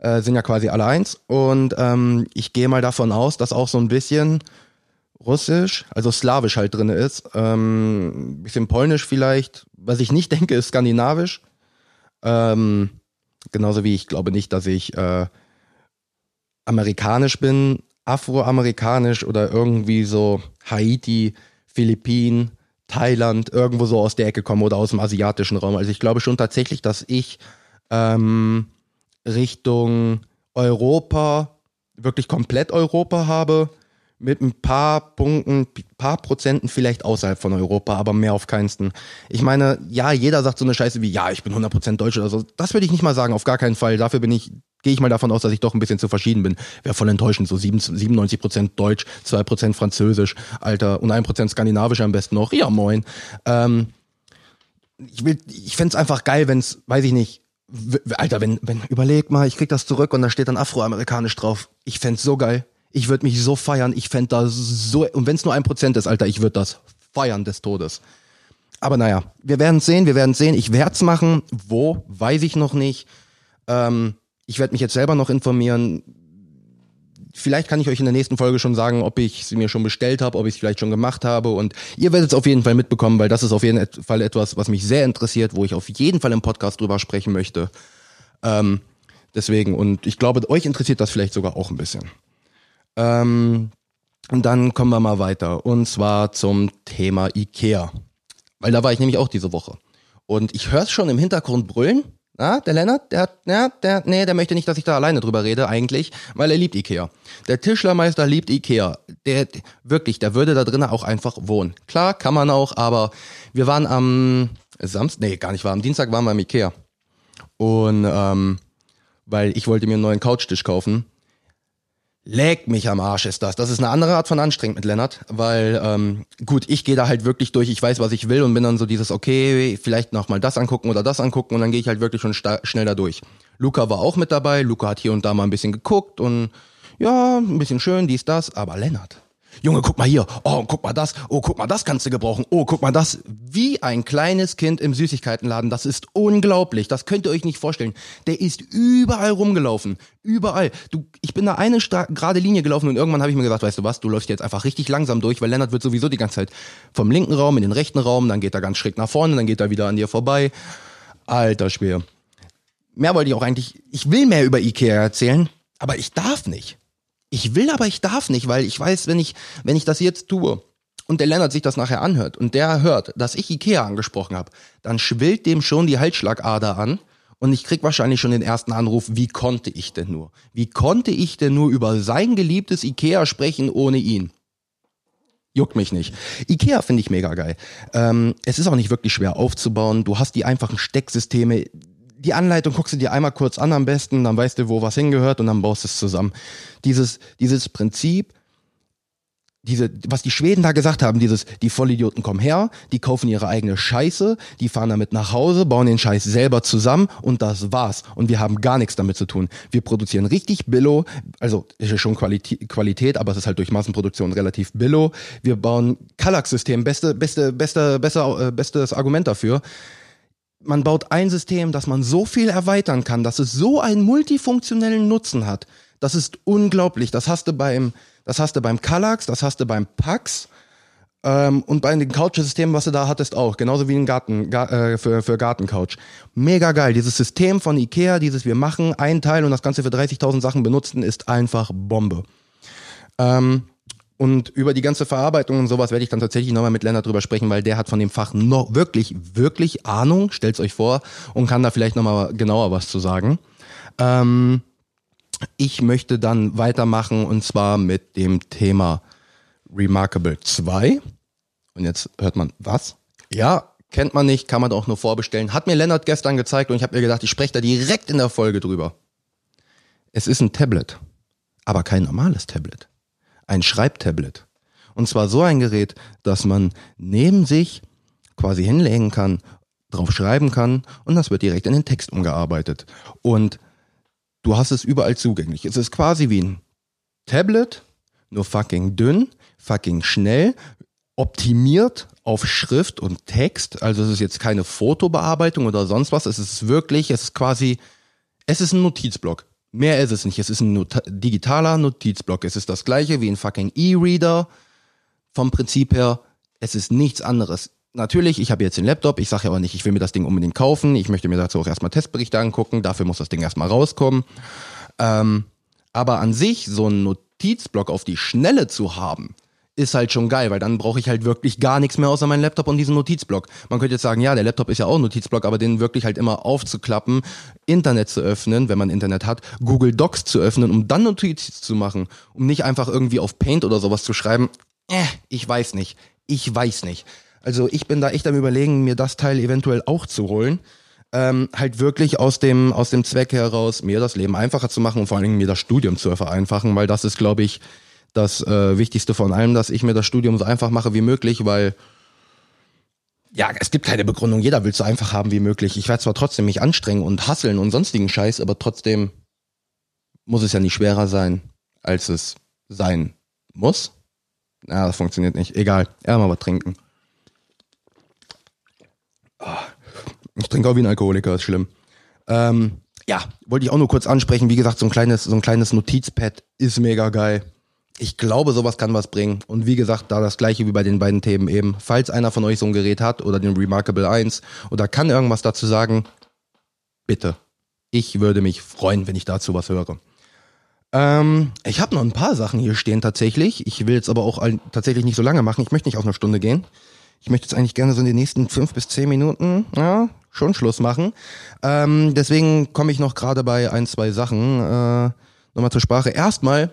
äh, sind ja quasi alle eins. Und ähm, ich gehe mal davon aus, dass auch so ein bisschen Russisch, also Slawisch halt drinne ist, ähm, bisschen Polnisch vielleicht, was ich nicht denke, ist Skandinavisch. Ähm, genauso wie ich glaube nicht, dass ich äh, amerikanisch bin, afroamerikanisch oder irgendwie so Haiti, Philippinen, Thailand, irgendwo so aus der Ecke komme oder aus dem asiatischen Raum. Also ich glaube schon tatsächlich, dass ich ähm, Richtung Europa, wirklich komplett Europa habe, mit ein paar Punkten, paar Prozenten vielleicht außerhalb von Europa, aber mehr auf keinsten. Ich meine, ja, jeder sagt so eine Scheiße wie, ja, ich bin 100% Deutsch oder so. Das würde ich nicht mal sagen, auf gar keinen Fall. Dafür bin ich, gehe ich mal davon aus, dass ich doch ein bisschen zu verschieden bin. Wäre voll enttäuschend, so 97% Deutsch, 2% Französisch, Alter, und 1% Skandinavisch am besten noch. Ja, moin. Ähm, ich will, ich fände einfach geil, wenn es, weiß ich nicht, Alter, wenn, wenn, überleg mal, ich krieg das zurück und da steht dann afroamerikanisch drauf. Ich fänd's so geil. Ich würde mich so feiern. Ich fänd das so, und wenn es nur ein Prozent ist, Alter, ich würde das feiern des Todes. Aber naja, wir werden sehen, wir werden sehen. Ich werd's machen. Wo, weiß ich noch nicht. Ähm, ich werde mich jetzt selber noch informieren vielleicht kann ich euch in der nächsten Folge schon sagen, ob ich sie mir schon bestellt habe, ob ich es vielleicht schon gemacht habe. Und ihr werdet es auf jeden Fall mitbekommen, weil das ist auf jeden Fall etwas, was mich sehr interessiert, wo ich auf jeden Fall im Podcast drüber sprechen möchte. Ähm, deswegen, und ich glaube, euch interessiert das vielleicht sogar auch ein bisschen. Ähm, und dann kommen wir mal weiter. Und zwar zum Thema IKEA. Weil da war ich nämlich auch diese Woche. Und ich höre es schon im Hintergrund brüllen. Ah, der Lennart, der ja, der, nee, der möchte nicht, dass ich da alleine drüber rede, eigentlich, weil er liebt Ikea. Der Tischlermeister liebt Ikea. Der, wirklich, der würde da drinnen auch einfach wohnen. Klar, kann man auch, aber wir waren am Samstag, nee, gar nicht, war am Dienstag waren wir im Ikea. Und, ähm, weil ich wollte mir einen neuen Couchtisch kaufen Leck mich am Arsch ist das. Das ist eine andere Art von anstrengend mit Lennart, weil ähm, gut, ich gehe da halt wirklich durch, ich weiß, was ich will und bin dann so dieses, okay, vielleicht noch mal das angucken oder das angucken und dann gehe ich halt wirklich schon schnell da durch. Luca war auch mit dabei, Luca hat hier und da mal ein bisschen geguckt und ja, ein bisschen schön, dies, das, aber Lennart, Junge, guck mal hier. Oh, guck mal das. Oh, guck mal, das kannst du gebrauchen. Oh, guck mal das. Wie ein kleines Kind im Süßigkeitenladen. Das ist unglaublich. Das könnt ihr euch nicht vorstellen. Der ist überall rumgelaufen. Überall. Du, ich bin da eine gerade Linie gelaufen und irgendwann habe ich mir gesagt, weißt du was, du läufst jetzt einfach richtig langsam durch, weil Lennart wird sowieso die ganze Zeit vom linken Raum in den rechten Raum, dann geht er ganz schräg nach vorne, dann geht er wieder an dir vorbei. Alter Schwer. Mehr wollte ich auch eigentlich, ich will mehr über Ikea erzählen, aber ich darf nicht. Ich will, aber ich darf nicht, weil ich weiß, wenn ich, wenn ich das jetzt tue und der Lennart sich das nachher anhört und der hört, dass ich Ikea angesprochen habe, dann schwillt dem schon die Halsschlagader an und ich krieg wahrscheinlich schon den ersten Anruf, wie konnte ich denn nur? Wie konnte ich denn nur über sein geliebtes Ikea sprechen ohne ihn? Juckt mich nicht. Ikea finde ich mega geil. Ähm, es ist auch nicht wirklich schwer aufzubauen. Du hast die einfachen Stecksysteme die Anleitung guckst du dir einmal kurz an am besten, dann weißt du, wo was hingehört und dann baust du es zusammen. Dieses, dieses Prinzip, diese, was die Schweden da gesagt haben, dieses, die Vollidioten kommen her, die kaufen ihre eigene Scheiße, die fahren damit nach Hause, bauen den Scheiß selber zusammen und das war's. Und wir haben gar nichts damit zu tun. Wir produzieren richtig Billo, also ist ja schon Qualität, Qualität, aber es ist halt durch Massenproduktion relativ Billo. Wir bauen Kallax-System, beste, beste, beste, besser, äh, bestes Argument dafür man baut ein System, dass man so viel erweitern kann, dass es so einen multifunktionellen Nutzen hat. Das ist unglaublich. Das hast du beim, das hast du beim Kallax, das hast du beim Pax ähm, und bei den Couch-Systemen, was du da hattest, auch. Genauso wie ein Garten gar, äh, für, für Gartencouch. Mega geil. Dieses System von Ikea, dieses wir machen, ein Teil und das Ganze für 30.000 Sachen benutzen, ist einfach Bombe. Ähm, und über die ganze Verarbeitung und sowas werde ich dann tatsächlich nochmal mit Lennart drüber sprechen, weil der hat von dem Fach noch wirklich, wirklich Ahnung, stellt's euch vor, und kann da vielleicht nochmal genauer was zu sagen. Ähm, ich möchte dann weitermachen und zwar mit dem Thema Remarkable 2. Und jetzt hört man, was? Ja, kennt man nicht, kann man auch nur vorbestellen. Hat mir Lennart gestern gezeigt und ich habe mir gedacht, ich spreche da direkt in der Folge drüber. Es ist ein Tablet, aber kein normales Tablet. Ein Schreibtablet. Und zwar so ein Gerät, dass man neben sich quasi hinlegen kann, drauf schreiben kann und das wird direkt in den Text umgearbeitet. Und du hast es überall zugänglich. Es ist quasi wie ein Tablet, nur fucking dünn, fucking schnell, optimiert auf Schrift und Text. Also es ist jetzt keine Fotobearbeitung oder sonst was. Es ist wirklich, es ist quasi, es ist ein Notizblock. Mehr ist es nicht. Es ist ein Not digitaler Notizblock. Es ist das gleiche wie ein fucking E-Reader. Vom Prinzip her, es ist nichts anderes. Natürlich, ich habe jetzt den Laptop, ich sage ja aber nicht, ich will mir das Ding unbedingt kaufen. Ich möchte mir dazu auch erstmal Testberichte angucken. Dafür muss das Ding erstmal rauskommen. Ähm, aber an sich, so einen Notizblock auf die Schnelle zu haben, ist halt schon geil, weil dann brauche ich halt wirklich gar nichts mehr außer meinen Laptop und diesen Notizblock. Man könnte jetzt sagen, ja, der Laptop ist ja auch ein Notizblock, aber den wirklich halt immer aufzuklappen, Internet zu öffnen, wenn man Internet hat, Google Docs zu öffnen, um dann Notizen zu machen, um nicht einfach irgendwie auf Paint oder sowas zu schreiben. Äh, ich weiß nicht. Ich weiß nicht. Also ich bin da echt am überlegen, mir das Teil eventuell auch zu holen. Ähm, halt wirklich aus dem, aus dem Zweck heraus, mir das Leben einfacher zu machen und vor allen Dingen mir das Studium zu vereinfachen, weil das ist, glaube ich, das äh, Wichtigste von allem, dass ich mir das Studium so einfach mache wie möglich, weil ja, es gibt keine Begründung, jeder will es so einfach haben wie möglich. Ich werde zwar trotzdem mich anstrengen und hasseln und sonstigen Scheiß, aber trotzdem muss es ja nicht schwerer sein, als es sein muss. Na, das funktioniert nicht. Egal, eher mal was trinken. Ah, ich trinke auch wie ein Alkoholiker, ist schlimm. Ähm, ja, wollte ich auch nur kurz ansprechen. Wie gesagt, so ein kleines, so ein kleines Notizpad ist mega geil ich glaube, sowas kann was bringen. Und wie gesagt, da das gleiche wie bei den beiden Themen eben. Falls einer von euch so ein Gerät hat oder den Remarkable 1 oder kann irgendwas dazu sagen, bitte. Ich würde mich freuen, wenn ich dazu was höre. Ähm, ich habe noch ein paar Sachen hier stehen tatsächlich. Ich will jetzt aber auch tatsächlich nicht so lange machen. Ich möchte nicht auf eine Stunde gehen. Ich möchte jetzt eigentlich gerne so in den nächsten fünf bis zehn Minuten, ja, schon Schluss machen. Ähm, deswegen komme ich noch gerade bei ein, zwei Sachen äh, nochmal zur Sprache. Erstmal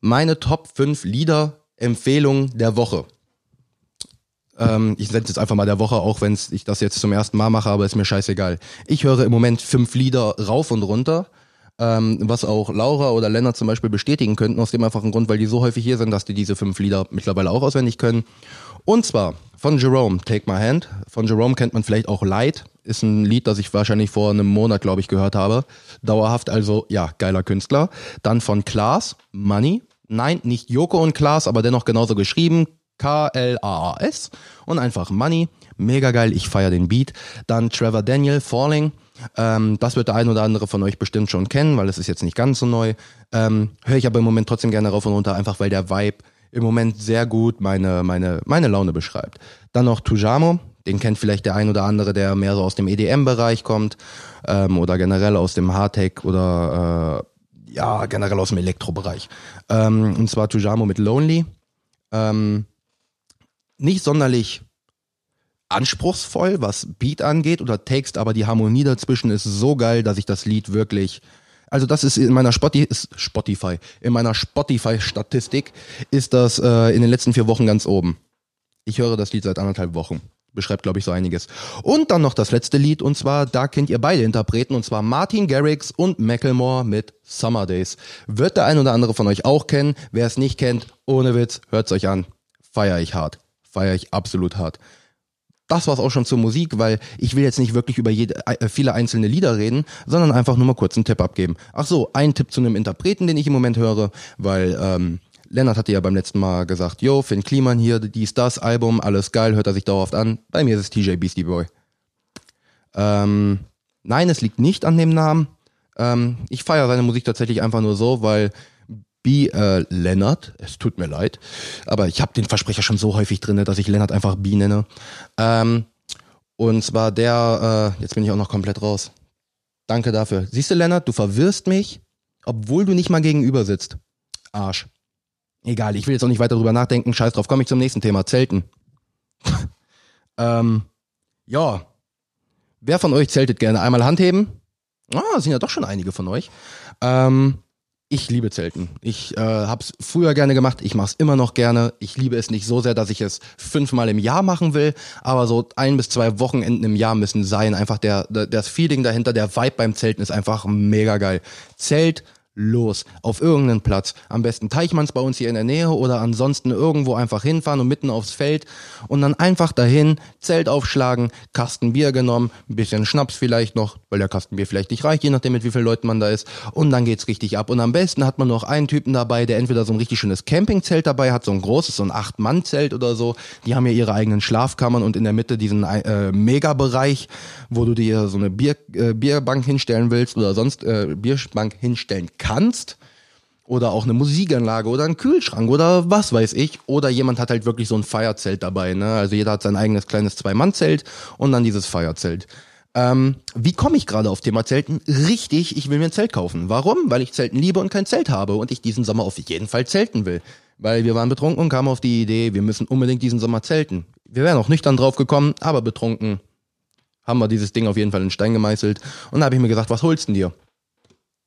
meine Top 5 Lieder-Empfehlungen der Woche. Ähm, ich setze jetzt einfach mal der Woche, auch wenn ich das jetzt zum ersten Mal mache, aber ist mir scheißegal. Ich höre im Moment fünf Lieder rauf und runter, ähm, was auch Laura oder Lennart zum Beispiel bestätigen könnten, aus dem einfachen Grund, weil die so häufig hier sind, dass die diese fünf Lieder mittlerweile auch auswendig können. Und zwar von Jerome, Take My Hand. Von Jerome kennt man vielleicht auch Light. Ist ein Lied, das ich wahrscheinlich vor einem Monat, glaube ich, gehört habe. Dauerhaft, also ja, geiler Künstler. Dann von Klaas, Money. Nein, nicht Joko und Klaas, aber dennoch genauso geschrieben. K-L-A-A-S. Und einfach Money. Mega geil, ich feiere den Beat. Dann Trevor Daniel, Falling. Ähm, das wird der ein oder andere von euch bestimmt schon kennen, weil es ist jetzt nicht ganz so neu. Ähm, Höre ich aber im Moment trotzdem gerne rauf und runter, einfach weil der Vibe im Moment sehr gut meine, meine, meine Laune beschreibt. Dann noch Tujamo, den kennt vielleicht der ein oder andere, der mehr so aus dem EDM-Bereich kommt ähm, oder generell aus dem Hardtech oder äh, ja, generell aus dem Elektrobereich. Ähm, und zwar Tujamo mit Lonely. Ähm, nicht sonderlich anspruchsvoll, was Beat angeht oder Text, aber die Harmonie dazwischen ist so geil, dass ich das Lied wirklich also das ist in meiner Spotify, in meiner Spotify-Statistik ist das äh, in den letzten vier Wochen ganz oben. Ich höre das Lied seit anderthalb Wochen. Beschreibt, glaube ich, so einiges. Und dann noch das letzte Lied, und zwar, da kennt ihr beide Interpreten, und zwar Martin Garrix und Macklemore mit Summer Days. Wird der ein oder andere von euch auch kennen. Wer es nicht kennt, ohne Witz, hört's euch an. Feier ich hart. Feier ich absolut hart das war's auch schon zur Musik, weil ich will jetzt nicht wirklich über jede, äh, viele einzelne Lieder reden, sondern einfach nur mal kurz einen Tipp abgeben. Ach so, ein Tipp zu einem Interpreten, den ich im Moment höre, weil ähm, Lennart hatte ja beim letzten Mal gesagt, yo, Finn Kliman hier, dies, das, Album, alles geil, hört er sich dauerhaft an. Bei mir ist es TJ Beastie Boy. Ähm, nein, es liegt nicht an dem Namen. Ähm, ich feiere seine Musik tatsächlich einfach nur so, weil B. Äh, Lennart, es tut mir leid, aber ich habe den Versprecher schon so häufig drin, dass ich Lennart einfach B nenne. Ähm, und zwar der, äh, jetzt bin ich auch noch komplett raus. Danke dafür. Siehst du, Lennart, du verwirrst mich, obwohl du nicht mal gegenüber sitzt. Arsch. Egal, ich will jetzt auch nicht weiter drüber nachdenken. Scheiß drauf, komme ich zum nächsten Thema. Zelten. ähm, ja. Wer von euch zeltet gerne? Einmal Hand heben? Ah, sind ja doch schon einige von euch. Ähm, Ich liebe Zelten. Ich äh, habe es früher gerne gemacht, ich mache es immer noch gerne. Ich liebe es nicht so sehr, dass ich es fünfmal im Jahr machen will, aber so ein bis zwei Wochenenden im Jahr müssen sein. Einfach der, der das Feeling dahinter, der Vibe beim Zelten ist einfach mega geil. Zelt, los auf irgendeinen Platz. Am besten Teichmanns bei uns hier in der Nähe oder ansonsten irgendwo einfach hinfahren und mitten aufs Feld und dann einfach dahin, Zelt aufschlagen, Kasten Bier genommen, ein bisschen Schnaps vielleicht noch, weil der Kasten Bier vielleicht nicht reicht, je nachdem mit wie vielen Leuten man da ist und dann geht's richtig ab. Und am besten hat man noch einen Typen dabei, der entweder so ein richtig schönes Campingzelt dabei hat, so ein großes, so ein Acht-Mann-Zelt oder so. Die haben ja ihre eigenen Schlafkammern und in der Mitte diesen äh, Mega-Bereich, wo du dir so eine Bier, äh, Bierbank hinstellen willst oder sonst äh, Bierbank hinstellen kannst kannst oder auch eine Musikanlage oder einen Kühlschrank oder was weiß ich. Oder jemand hat halt wirklich so ein Feierzelt dabei. Ne? Also jeder hat sein eigenes kleines Zwei-Mann-Zelt und dann dieses Feierzelt. Ähm, wie komme ich gerade auf Thema Zelten? Richtig, ich will mir ein Zelt kaufen. Warum? Weil ich Zelten liebe und kein Zelt habe und ich diesen Sommer auf jeden Fall zelten will. Weil wir waren betrunken und kamen auf die Idee, wir müssen unbedingt diesen Sommer zelten. Wir wären auch nüchtern drauf gekommen, aber betrunken haben wir dieses Ding auf jeden Fall in Stein gemeißelt. Und da habe ich mir gesagt, was holst du dir?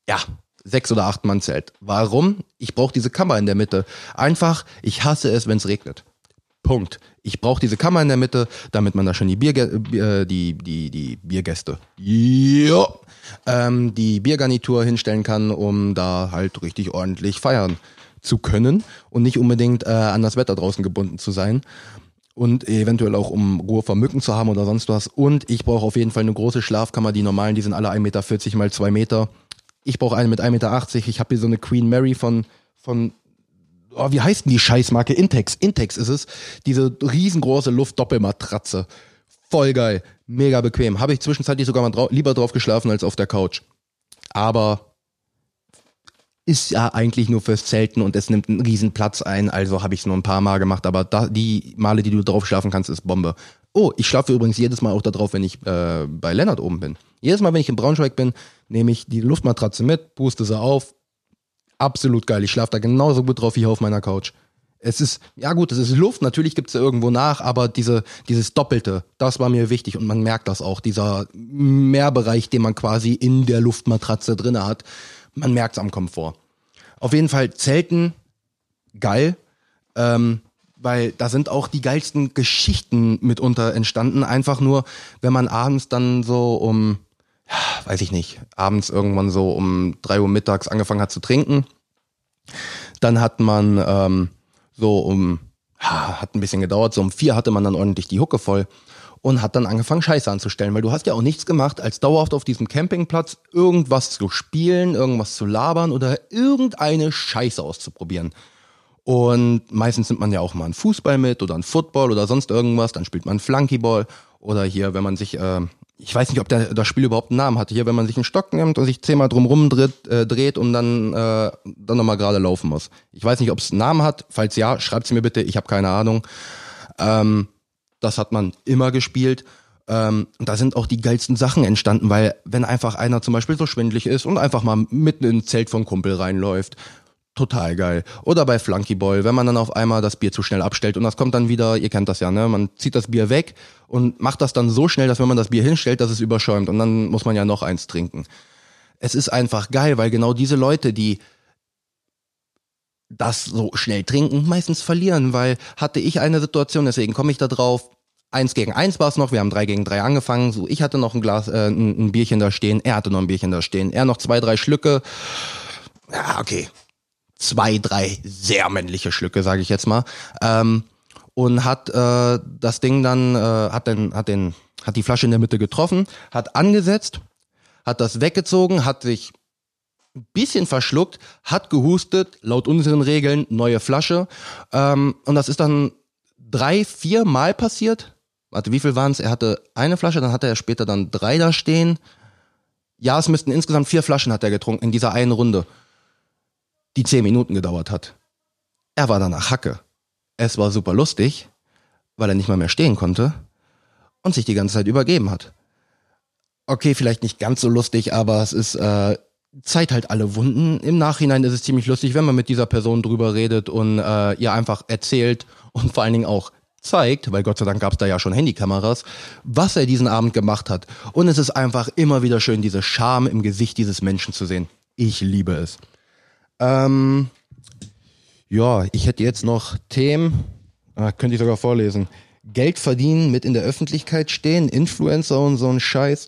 Ja, sechs oder acht Mann Zelt. Warum? Ich brauche diese Kammer in der Mitte. Einfach, ich hasse es, wenn es regnet. Punkt. Ich brauche diese Kammer in der Mitte, damit man da schon die Bier, äh, die, die, die Biergäste, ja, ähm, die Biergarnitur hinstellen kann, um da halt richtig ordentlich feiern zu können und nicht unbedingt äh, an das Wetter draußen gebunden zu sein und eventuell auch um Ruhe vor Mücken zu haben oder sonst was. Und ich brauche auf jeden Fall eine große Schlafkammer. Die normalen, die sind alle 1,40 Meter mal 2 Meter. Ich brauche eine mit 1,80 Meter. Ich habe hier so eine Queen Mary von, von oh, wie heißt denn die Scheißmarke? Intex. Intex ist es. Diese riesengroße Luftdoppelmatratze. Voll geil. Mega bequem. Habe ich zwischenzeitlich sogar mal drau lieber drauf geschlafen als auf der Couch. Aber ist ja eigentlich nur fürs Zelten und es nimmt einen riesen Platz ein, also habe ich es nur ein paar Mal gemacht, aber da, die Male, die du drauf schlafen kannst, ist Bombe. Oh, ich schlafe übrigens jedes Mal auch da drauf, wenn ich äh, bei Lennart oben bin. Jedes Mal, wenn ich in Braunschweig bin, nehme ich die Luftmatratze mit, puste sie auf. Absolut geil. Ich schlafe da genauso gut drauf wie hier auf meiner Couch. Es ist, ja gut, es ist Luft, natürlich gibt es irgendwo nach, aber diese, dieses Doppelte, das war mir wichtig und man merkt das auch, dieser Mehrbereich, den man quasi in der Luftmatratze drinne hat, man merkt es am Komfort. Auf jeden Fall Zelten, geil, ähm, weil da sind auch die geilsten Geschichten mitunter entstanden, einfach nur, wenn man abends dann so um weiß ich nicht, abends irgendwann so um drei Uhr mittags angefangen hat zu trinken. Dann hat man ähm, so um, hat ein bisschen gedauert, so um vier hatte man dann ordentlich die Hucke voll und hat dann angefangen Scheiße anzustellen, weil du hast ja auch nichts gemacht, als dauerhaft auf diesem Campingplatz irgendwas zu spielen, irgendwas zu labern oder irgendeine Scheiße auszuprobieren. Und meistens nimmt man ja auch mal einen Fußball mit oder einen Football oder sonst irgendwas, dann spielt man Flunkyball oder hier, wenn man sich äh, ich weiß nicht, ob der, das Spiel überhaupt einen Namen hatte. Hier, wenn man sich einen Stock nimmt und sich zehnmal drumrum dreht, äh, dreht und dann, äh, dann nochmal gerade laufen muss. Ich weiß nicht, ob es einen Namen hat. Falls ja, schreibt sie mir bitte. Ich habe keine Ahnung. Ähm, das hat man immer gespielt. Ähm, und da sind auch die geilsten Sachen entstanden, weil wenn einfach einer zum Beispiel so schwindlig ist und einfach mal mitten ins Zelt vom Kumpel reinläuft total geil. Oder bei Flunky Boy, wenn man dann auf einmal das Bier zu schnell abstellt und das kommt dann wieder, ihr kennt das ja, ne? Man zieht das Bier weg und macht das dann so schnell, dass wenn man das Bier hinstellt, dass es überschäumt und dann muss man ja noch eins trinken. Es ist einfach geil, weil genau diese Leute, die das so schnell trinken, meistens verlieren, weil hatte ich eine Situation, deswegen komme ich da drauf. Eins gegen eins war es noch, wir haben drei gegen drei angefangen. So, ich hatte noch ein Glas, äh, ein, ein Bierchen da stehen, er hatte noch ein Bierchen da stehen, er noch zwei, drei Schlücke. Ja, okay, zwei, drei sehr männliche Schlücke, sage ich jetzt mal. Ähm, und hat äh, das Ding dann, äh, hat den, hat den, hat die Flasche in der Mitte getroffen, hat angesetzt, hat das weggezogen, hat sich ein bisschen verschluckt, hat gehustet, laut unseren Regeln neue Flasche. Ähm, und das ist dann drei, vier Mal passiert. Warte, wie viel waren es? Er hatte eine Flasche, dann hatte er später dann drei da stehen. Ja, es müssten insgesamt vier Flaschen hat er getrunken in dieser einen Runde die zehn Minuten gedauert hat. Er war danach Hacke. Es war super lustig, weil er nicht mal mehr stehen konnte und sich die ganze Zeit übergeben hat. Okay, vielleicht nicht ganz so lustig, aber es ist äh, Zeit halt alle Wunden. Im Nachhinein ist es ziemlich lustig, wenn man mit dieser Person drüber redet und äh, ihr einfach erzählt und vor allen Dingen auch zeigt, weil Gott sei Dank gab es da ja schon Handykameras, was er diesen Abend gemacht hat. Und es ist einfach immer wieder schön, diese Scham im Gesicht dieses Menschen zu sehen. Ich liebe es. Ähm, ja, ich hätte jetzt noch Themen, ah, könnte ich sogar vorlesen. Geld verdienen, mit in der Öffentlichkeit stehen, Influencer und so ein Scheiß.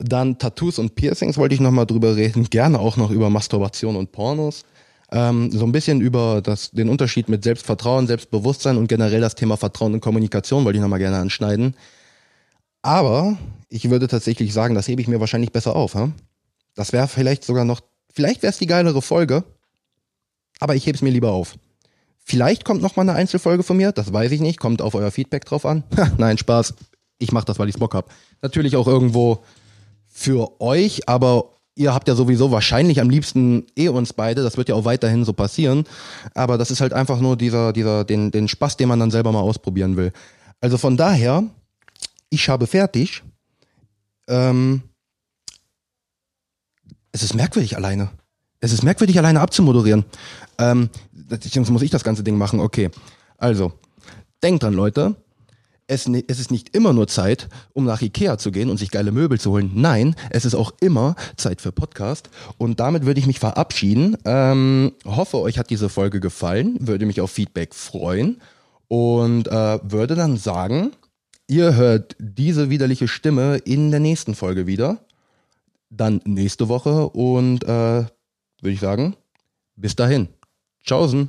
Dann Tattoos und Piercings wollte ich nochmal drüber reden. Gerne auch noch über Masturbation und Pornos. Ähm, so ein bisschen über das, den Unterschied mit Selbstvertrauen, Selbstbewusstsein und generell das Thema Vertrauen und Kommunikation wollte ich nochmal gerne anschneiden. Aber ich würde tatsächlich sagen, das hebe ich mir wahrscheinlich besser auf. Hm? Das wäre vielleicht sogar noch, vielleicht wäre es die geilere Folge, aber ich hebe es mir lieber auf. Vielleicht kommt noch mal eine Einzelfolge von mir, das weiß ich nicht, kommt auf euer Feedback drauf an. Nein, Spaß. Ich mache das, weil ich Bock hab. Natürlich auch irgendwo für euch, aber ihr habt ja sowieso wahrscheinlich am liebsten eh uns beide, das wird ja auch weiterhin so passieren, aber das ist halt einfach nur dieser dieser den den Spaß, den man dann selber mal ausprobieren will. Also von daher, ich habe fertig. Ähm, es ist merkwürdig alleine. Es ist merkwürdig, alleine abzumoderieren. Ähm, jetzt muss ich das ganze Ding machen. Okay. Also, denkt dran, Leute. Es, es, ist nicht immer nur Zeit, um nach Ikea zu gehen und sich geile Möbel zu holen. Nein, es ist auch immer Zeit für Podcast. Und damit würde ich mich verabschieden. Ähm, hoffe, euch hat diese Folge gefallen. Würde mich auf Feedback freuen. Und äh, würde dann sagen, ihr hört diese widerliche Stimme in der nächsten Folge wieder. Dann nächste Woche. Und äh, würde ich sagen, bis dahin. Tschaußen.